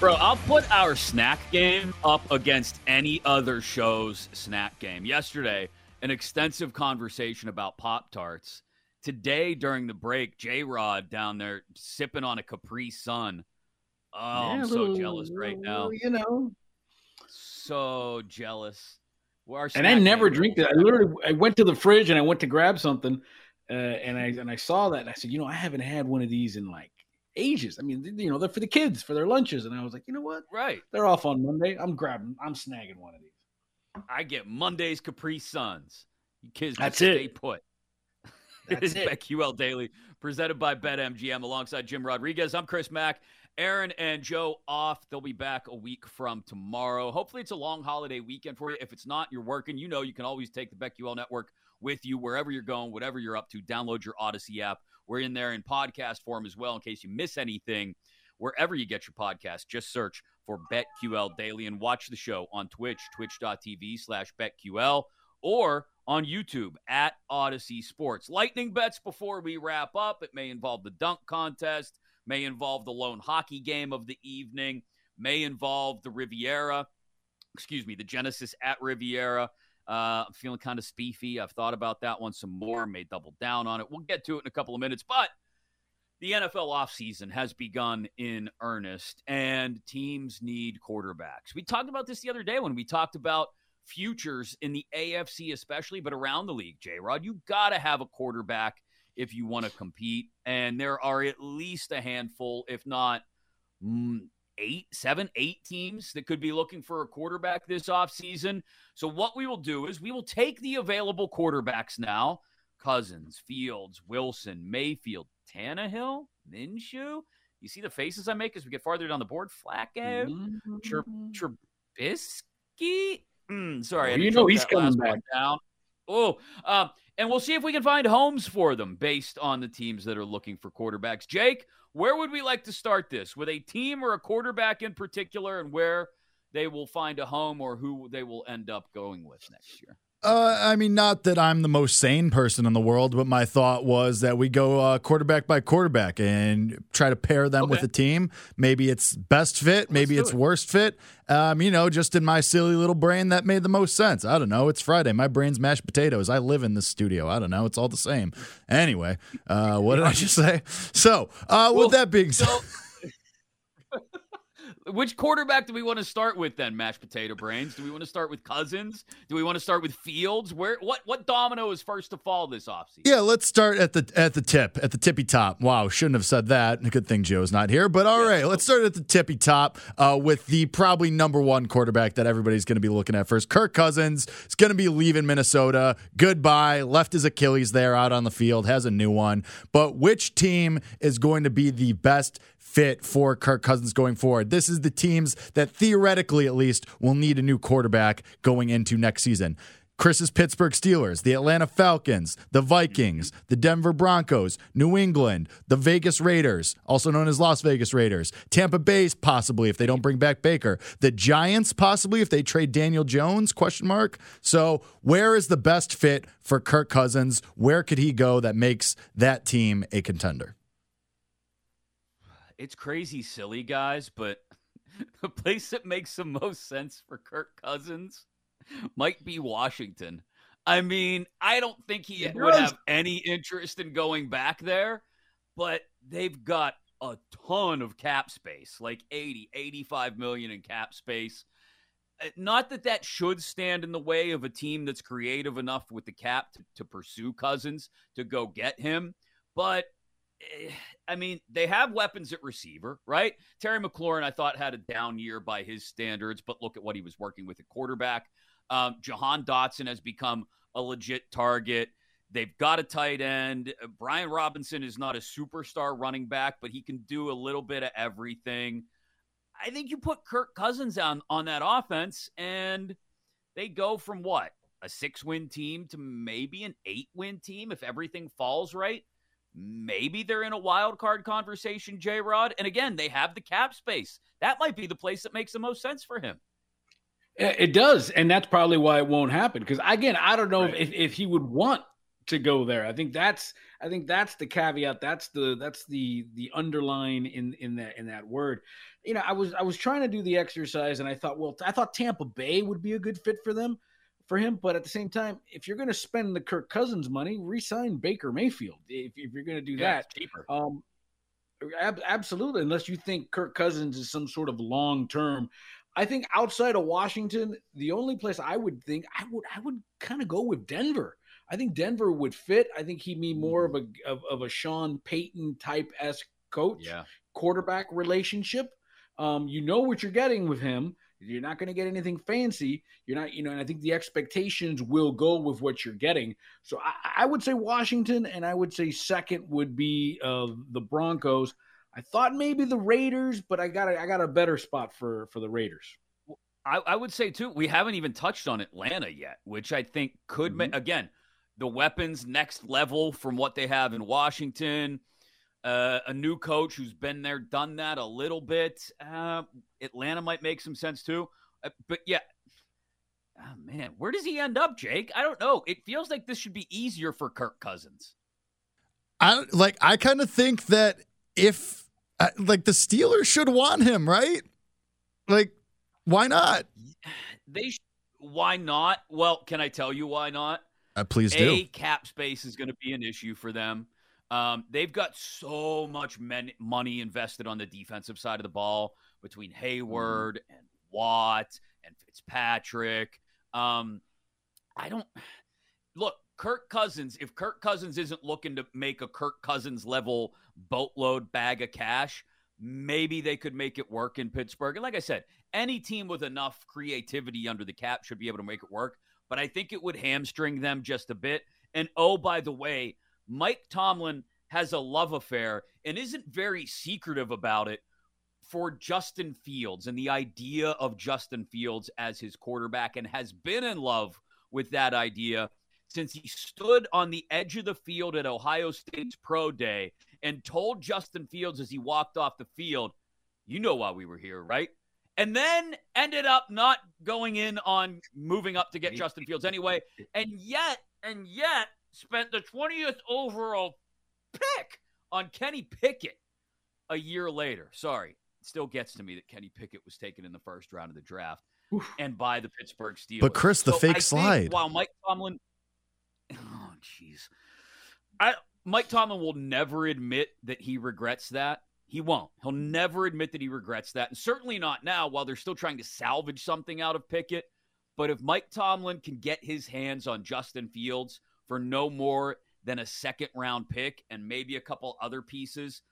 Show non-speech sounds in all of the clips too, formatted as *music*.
Bro, I'll put our snack game up against any other show's snack game. Yesterday, an extensive conversation about Pop Tarts. Today, during the break, J Rod down there sipping on a Capri Sun. Oh, I'm Yeah, so little- jealous right now. You know, So jealous. Well, and I never game- drink that. I literally, I went to the fridge and I went to grab something, uh, and I and I saw that and I said, you know, I haven't had one of these in like ages. I mean, you know, they're for the kids for their lunches, and I was like, you know what? Right. They're off on Monday. I'm grabbing. I'm snagging one of these. I get Monday's Capri Suns. You kids That's just it. stay put. *laughs* That's This it. BetQL Daily, presented by BetMGM alongside Jim Rodriguez. I'm Chris Mack. Aaron and Joe off. They'll be back a week from tomorrow. Hopefully, it's a long holiday weekend for you. If it's not, you're working. You know, you can always take the BetQL network with you wherever you're going, whatever you're up to. Download your Audacy app. We're in there in podcast form as well in case you miss anything. Wherever you get your podcast, just search for BetQL Daily and watch the show on Twitch, twitch.tv slash BetQL, or on YouTube at Audacy Sports. Lightning bets before we wrap up. It may involve the dunk contest, may involve the lone hockey game of the evening, may involve the Riviera, excuse me, the Genesis at Riviera. Uh, I'm feeling kind of spiffy. I've thought about that one some more, may double down on it. We'll get to it in a couple of minutes, but the NFL offseason has begun in earnest, and teams need quarterbacks. We talked about this the other day when we talked about futures in the AFC, especially, but around the league, J Rod. You got to have a quarterback if you want to compete. And there are at least a handful, if not mm, eight, seven, eight teams that could be looking for a quarterback this offseason. So, what we will do is we will take the available quarterbacks now Cousins, Fields, Wilson, Mayfield, Tannehill, Minshew. You see the faces I make as we get farther down the board? Flacco, Tr- Trubisky. Mm, sorry, I You know choke he's that coming back. Down. Oh, um, and we'll see if we can find homes for them based on the teams that are looking for quarterbacks. Jake, where would we like to start this? With a team or a quarterback in particular, and where they will find a home or who they will end up going with next year? Uh, I mean, not that I'm the most sane person in the world, but my thought was that we go uh, quarterback by quarterback and try to pair them with Okay. a team. Maybe it's best fit, maybe it's it. worst fit. Um, you know, just in my silly little brain, that made the most sense. I don't know. It's Friday. My brain's mashed potatoes. I live in this studio. I don't know. It's all the same. Anyway, uh, what did I just say? So, uh, Well, with that being said, So, which quarterback do we want to start with then? Mashed potato brains. Do we want to start with Cousins? Do we want to start with Fields? Where what what domino is first to fall this offseason? Yeah, let's start at the at the tip, at the tippy top. Wow, shouldn't have said that. Good thing Joe's not here. But all right, let's start at the tippy top uh, with the probably number one quarterback that everybody's going to be looking at first. Kirk Cousins is going to be leaving Minnesota. Goodbye. Left his Achilles there out on the field. Has a new one. But which team is going to be the best fit for Kirk Cousins going forward. This is the teams that theoretically, at least, will need a new quarterback going into next season. Chris's Pittsburgh Steelers, the Atlanta Falcons, the Vikings, the Denver Broncos, New England, the Vegas Raiders, also known as Las Vegas Raiders, Tampa Bay's possibly if they don't bring back Baker, the Giants possibly if they trade Daniel Jones question mark. So, where is the best fit for Kirk Cousins? Where could he go that makes that team a contender? It's crazy silly, guys, but *laughs* the place that makes the most sense for Kirk Cousins might be Washington. I mean, I don't think he It would does. have any interest in going back there, but they've got a ton of cap space, like 80, 85 million in cap space. Uh, not that that should stand in the way of a team that's creative enough with the cap to, to pursue Cousins to go get him, but *sighs* I mean, they have weapons at receiver, right? Terry McLaurin, I thought, had a down year by his standards, but look at what he was working with at quarterback. Um, Jahan Dotson has become a legit target. They've got a tight end. Uh, Brian Robinson is not a superstar running back, but he can do a little bit of everything. I think you put Kirk Cousins on on that offense, and they go from what a six win team to maybe an eight win team if everything falls right. Maybe they're in a wild card conversation, J Rod. And again, they have the cap space. That might be the place that makes the most sense for him. It does, and that's probably why it won't happen. Because again, I don't know right. if, if he would want to go there. I think that's I think that's the caveat. That's the that's the the underline in in that in that word. You know, I was I was trying to do the exercise and I thought, well, I thought Tampa Bay would be a good fit for them for him, but at the same time, if you're going to spend the Kirk Cousins money, resign Baker Mayfield. If, if you're going to do yeah, that, cheaper. Um, ab- absolutely, unless you think Kirk Cousins is some sort of long term. I think outside of Washington, the only place I would think I would I would kind of go with Denver. I think Denver would fit. I think he'd be more of a of, of a Sean Payton type s coach, yeah. quarterback relationship. Um, you know what you're getting with him. You're not going to get anything fancy. You're not, you know, and I think the expectations will go with what you're getting. So I, I would say Washington, and I would say second would be uh, the Broncos. I thought maybe the Raiders, but I got a, I got a better spot for for the Raiders. I, I would say too. We haven't even touched on Atlanta yet, which I think could mm-hmm. ma- again the weapons next level from what they have in Washington. Uh, a new coach who's been there, done that a little bit. Uh, Atlanta might make some sense too. Uh, but yeah, oh, man, where does he end up, Jake? I don't know. It feels like this should be easier for Kirk Cousins. I like. I kind of think that if uh, like the Steelers should want him, right? Like, why not? They. Sh- why not? Well, can I tell you why not? Uh, please do. A cap space is going to be an issue for them. Um, they've got so much men- money invested on the defensive side of the ball between Heyward mm-hmm. and Watt and Fitzpatrick. Um, I don't look Kirk Cousins. If Kirk Cousins isn't looking to make a Kirk Cousins level boatload bag of cash, maybe they could make it work in Pittsburgh. And like I said, any team with enough creativity under the cap should be able to make it work. But I think it would hamstring them just a bit. And oh, by the way, Mike Tomlin has a love affair and isn't very secretive about it for Justin Fields and the idea of Justin Fields as his quarterback and has been in love with that idea since he stood on the edge of the field at Ohio State's Pro Day and told Justin Fields as he walked off the field, You know why we were here, right? And then ended up not going in on moving up to get Justin Fields anyway. And yet, and yet, spent the 20th overall pick on Kenny Pickett a year later. Sorry, it still gets to me that Kenny Pickett was taken in the first round of the draft Oof. and by the Pittsburgh Steelers. But Chris, the so fake slide. While Mike Tomlin, *sighs* oh jeez, I Mike Tomlin will never admit that he regrets that. He won't. He'll never admit that he regrets that, and certainly not now. While they're still trying to salvage something out of Pickett, but if Mike Tomlin can get his hands on Justin Fields for no more than a second round pick and maybe a couple other pieces.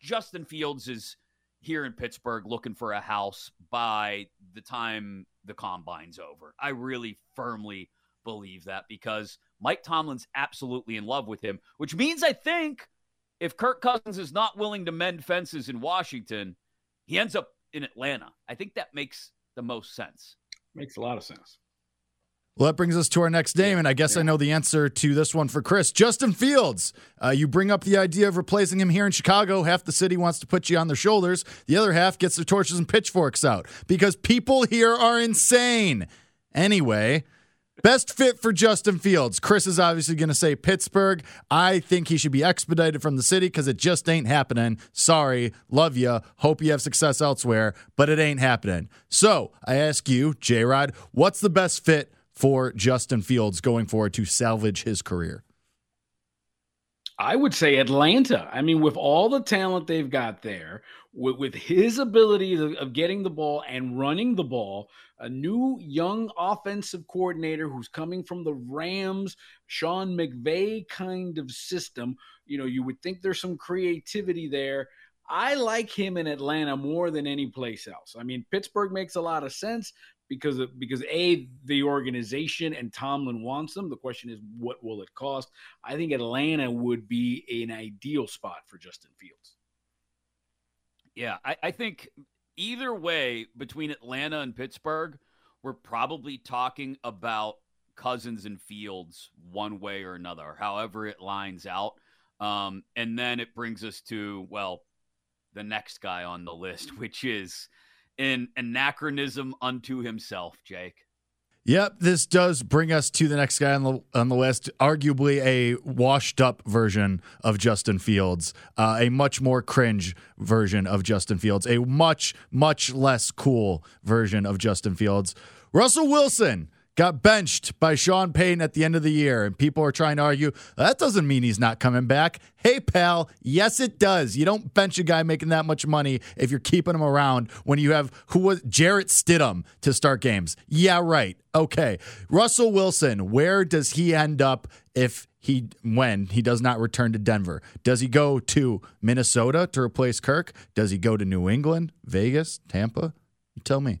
Justin Fields is here in Pittsburgh looking for a house by the time the combine's over. I really firmly believe that because Mike Tomlin's absolutely in love with him, which means I think if Kirk Cousins is not willing to mend fences in Washington, he ends up in Atlanta. I think that makes the most sense. Makes a lot of sense. Well, that brings us to our next name, and I guess yeah. I know the answer to this one for Chris. Justin Fields. Uh, you bring up the idea of replacing him here in Chicago. Half the city wants to put you on their shoulders. The other half gets their torches and pitchforks out because people here are insane. Anyway, best fit for Justin Fields. Chris is obviously going to say Pittsburgh. I think he should be expedited from the city because it just ain't happening. Sorry, love you. Hope you have success elsewhere, but it ain't happening. So I ask you, J Rod, what's the best fit? For Justin Fields going forward to salvage his career? I would say Atlanta. I mean, with all the talent they've got there, with, with his ability of, of, getting the ball and running the ball, a new young offensive coordinator who's coming from the Rams, Sean McVay kind of system. You know, you would think there's some creativity there. I like him in Atlanta more than any place else. I mean, Pittsburgh makes a lot of sense because of, because a the organization and Tomlin wants them. The question is, what will it cost? I think Atlanta would be an ideal spot for Justin Fields. Yeah, I, I think either way between Atlanta and Pittsburgh, we're probably talking about Cousins and Fields one way or another, however it lines out. Um, and then it brings us to well, the next guy on the list, *laughs* which is an anachronism unto himself, Jake. Yep, this does bring us to the next guy on the on the list. Arguably a washed up version of Justin Fields, uh, a much more cringe version of Justin Fields, a much much less cool version of Justin Fields. Russell Wilson got benched by Sean Payton at the end of the year, and people are trying to argue that doesn't mean he's not coming back. Hey, pal, yes, it does. You don't bench a guy making that much money if you're keeping him around when you have who was Jarrett Stidham to start games. Yeah, right. Okay. Russell Wilson, where does he end up if he when he does not return to Denver? Does he go to Minnesota to replace Kirk? Does he go to New England, Vegas, Tampa? You tell me.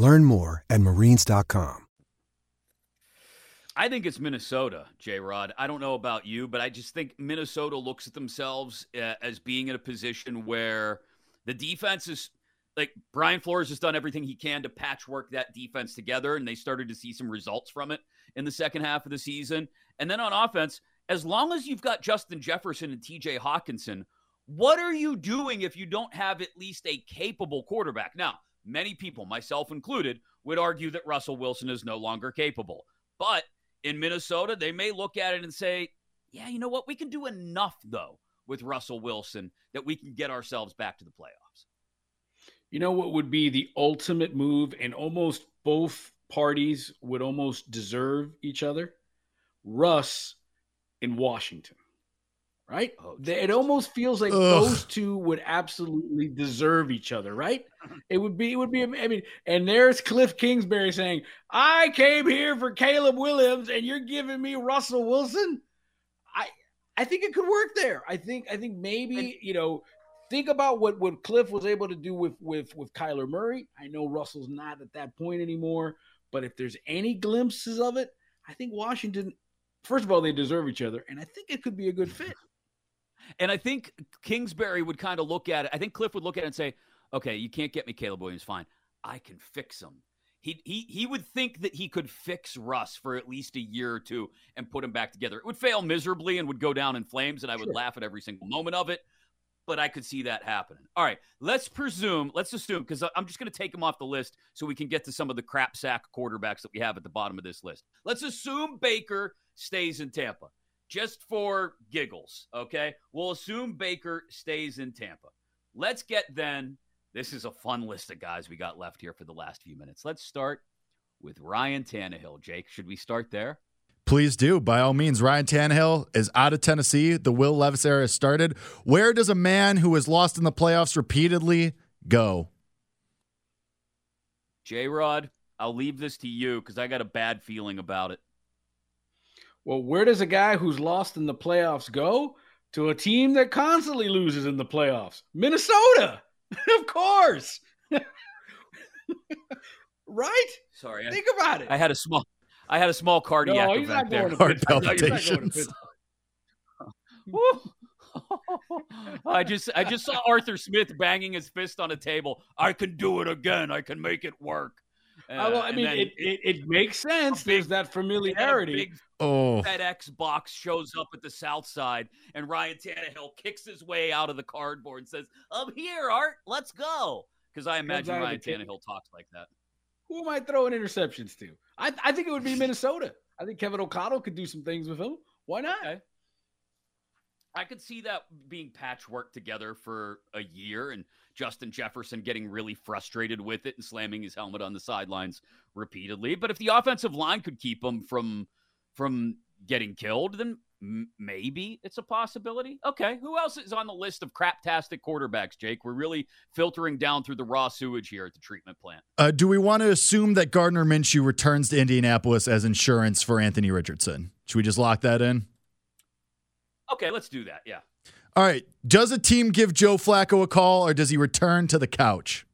Learn more at marines.com. I think it's Minnesota, J Rod. I don't know about you, but I just think Minnesota looks at themselves uh, as being in a position where the defense is like Brian Flores has done everything he can to patchwork that defense together, and they started to see some results from it in the second half of the season. And then on offense, as long as you've got Justin Jefferson and TJ Hockenson, what are you doing if you don't have at least a capable quarterback? Now, many people, myself included, would argue that Russell Wilson is no longer capable. But in Minnesota, they may look at it and say, yeah, you know what? We can do enough, though, with Russell Wilson that we can get ourselves back to the playoffs. You know what would be the ultimate move, and almost both parties would almost deserve each other? Russ in Washington right? Oh, it almost feels like Ugh. those two would absolutely deserve each other, right? It would be, it would be. I mean, and there's Cliff Kingsbury saying, "I came here for Caleb Williams, and you're giving me Russell Wilson." I, I think it could work there. I think, I think maybe and, you know, think about what what Cliff was able to do with with with Kyler Murray. I know Russell's not at that point anymore, but if there's any glimpses of it, I think Washington. First of all, they deserve each other, and I think it could be a good fit. And I think Kingsbury would kind of look at it. I think Cliff would look at it and say, okay, you can't get me Caleb Williams. Fine. I can fix him. He, he, he would think that he could fix Russ for at least a year or two and put him back together. It would fail miserably and would go down in flames, and I would sure. laugh at every single moment of it. But I could see that happening. All right, let's presume, let's assume, because I'm just going to take him off the list so we can get to some of the crap sack quarterbacks that we have at the bottom of this list. Let's assume Baker stays in Tampa just for giggles, okay? We'll assume Baker stays in Tampa. Let's get then. This is a fun list of guys we got left here for the last few minutes. Let's start with Ryan Tannehill. Jake, should we start there? Please do. By all means, Ryan Tannehill is out of Tennessee. The Will Levis era has started. Where does a man who has lost in the playoffs repeatedly go? J Rod, I'll leave this to you because I got a bad feeling about it. Well, where does a guy who's lost in the playoffs go? To a team that constantly loses in the playoffs. Minnesota. *laughs* of course. *laughs* right? Sorry. Think I, about it. I had a small I had a small cardiac no, event there. Heart palpitations. *laughs* I just I just saw Arthur Smith banging his fist on a table. I can do it again. I can make it work. Uh, well, I mean, it, it, it, makes sense. Big, There's that familiarity. oh, FedEx box shows up at the South Side, and Ryan Tannehill kicks his way out of the cardboard and says, "I'm here, Art. Let's go." Because I imagine Ryan Tannehill talks like that. Who am I throwing interceptions to? I, I think it would be Minnesota. I think Kevin O'Connell could do some things with him. Why not? Okay. I could see that being patchwork together for a year and Justin Jefferson getting really frustrated with it and slamming his helmet on the sidelines repeatedly. But if the offensive line could keep him from from getting killed, then m- maybe it's a possibility. Okay, who else is on the list of craptastic quarterbacks, Jake? We're really filtering down through the raw sewage here at the treatment plant. Uh, do we want to assume that Gardner Minshew returns to Indianapolis as insurance for Anthony Richardson? Should we just lock that in? Okay, let's do that. Yeah. All right. Does a team give Joe Flacco a call or does he return to the couch?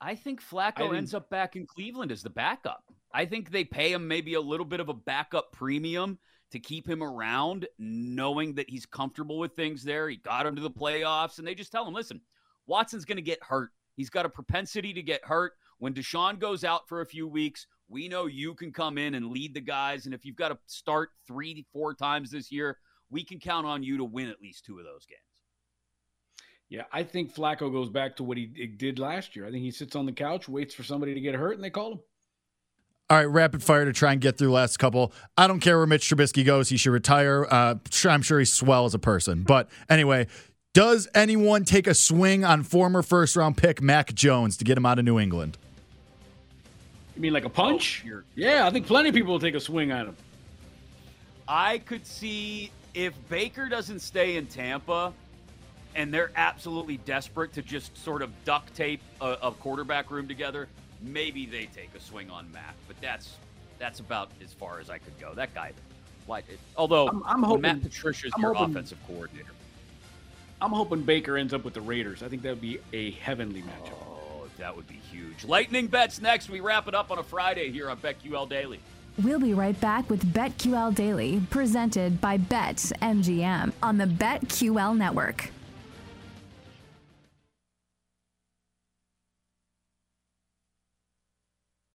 I think Flacco I ends up back in Cleveland as the backup. I think they pay him maybe a little bit of a backup premium to keep him around, knowing that he's comfortable with things there. He got him to the playoffs, and they just tell him, listen, Watson's going to get hurt. He's got a propensity to get hurt. When Deshaun goes out for a few weeks, we know you can come in and lead the guys. And if you've got to start three, four times this year, we can count on you to win at least two of those games. Yeah, I think Flacco goes back to what he did last year. I think he sits on the couch, waits for somebody to get hurt, and they call him. All right, rapid fire to try and get through last couple. I don't care where Mitch Trubisky goes; he should retire. Uh, I'm sure he's swell as a person, but anyway, does anyone take a swing on former first round pick Mac Jones to get him out of New England? You mean like a oh, punch? Oh, yeah, I think plenty of people will take a swing at him. I could see if Baker doesn't stay in Tampa and they're absolutely desperate to just sort of duct tape a, a quarterback room together, maybe they take a swing on Matt. But that's that's about as far as I could go. That guy, like, although I'm, I'm hoping Matt Patricia's I'm your hoping, offensive coordinator. I'm hoping Baker ends up with the Raiders. I think that would be a heavenly matchup. Oh. That would be huge. Lightning bets next. We wrap it up on a Friday here on BetQL Daily. We'll be right back with BetQL Daily, presented by Bet MGM on the BetQL network.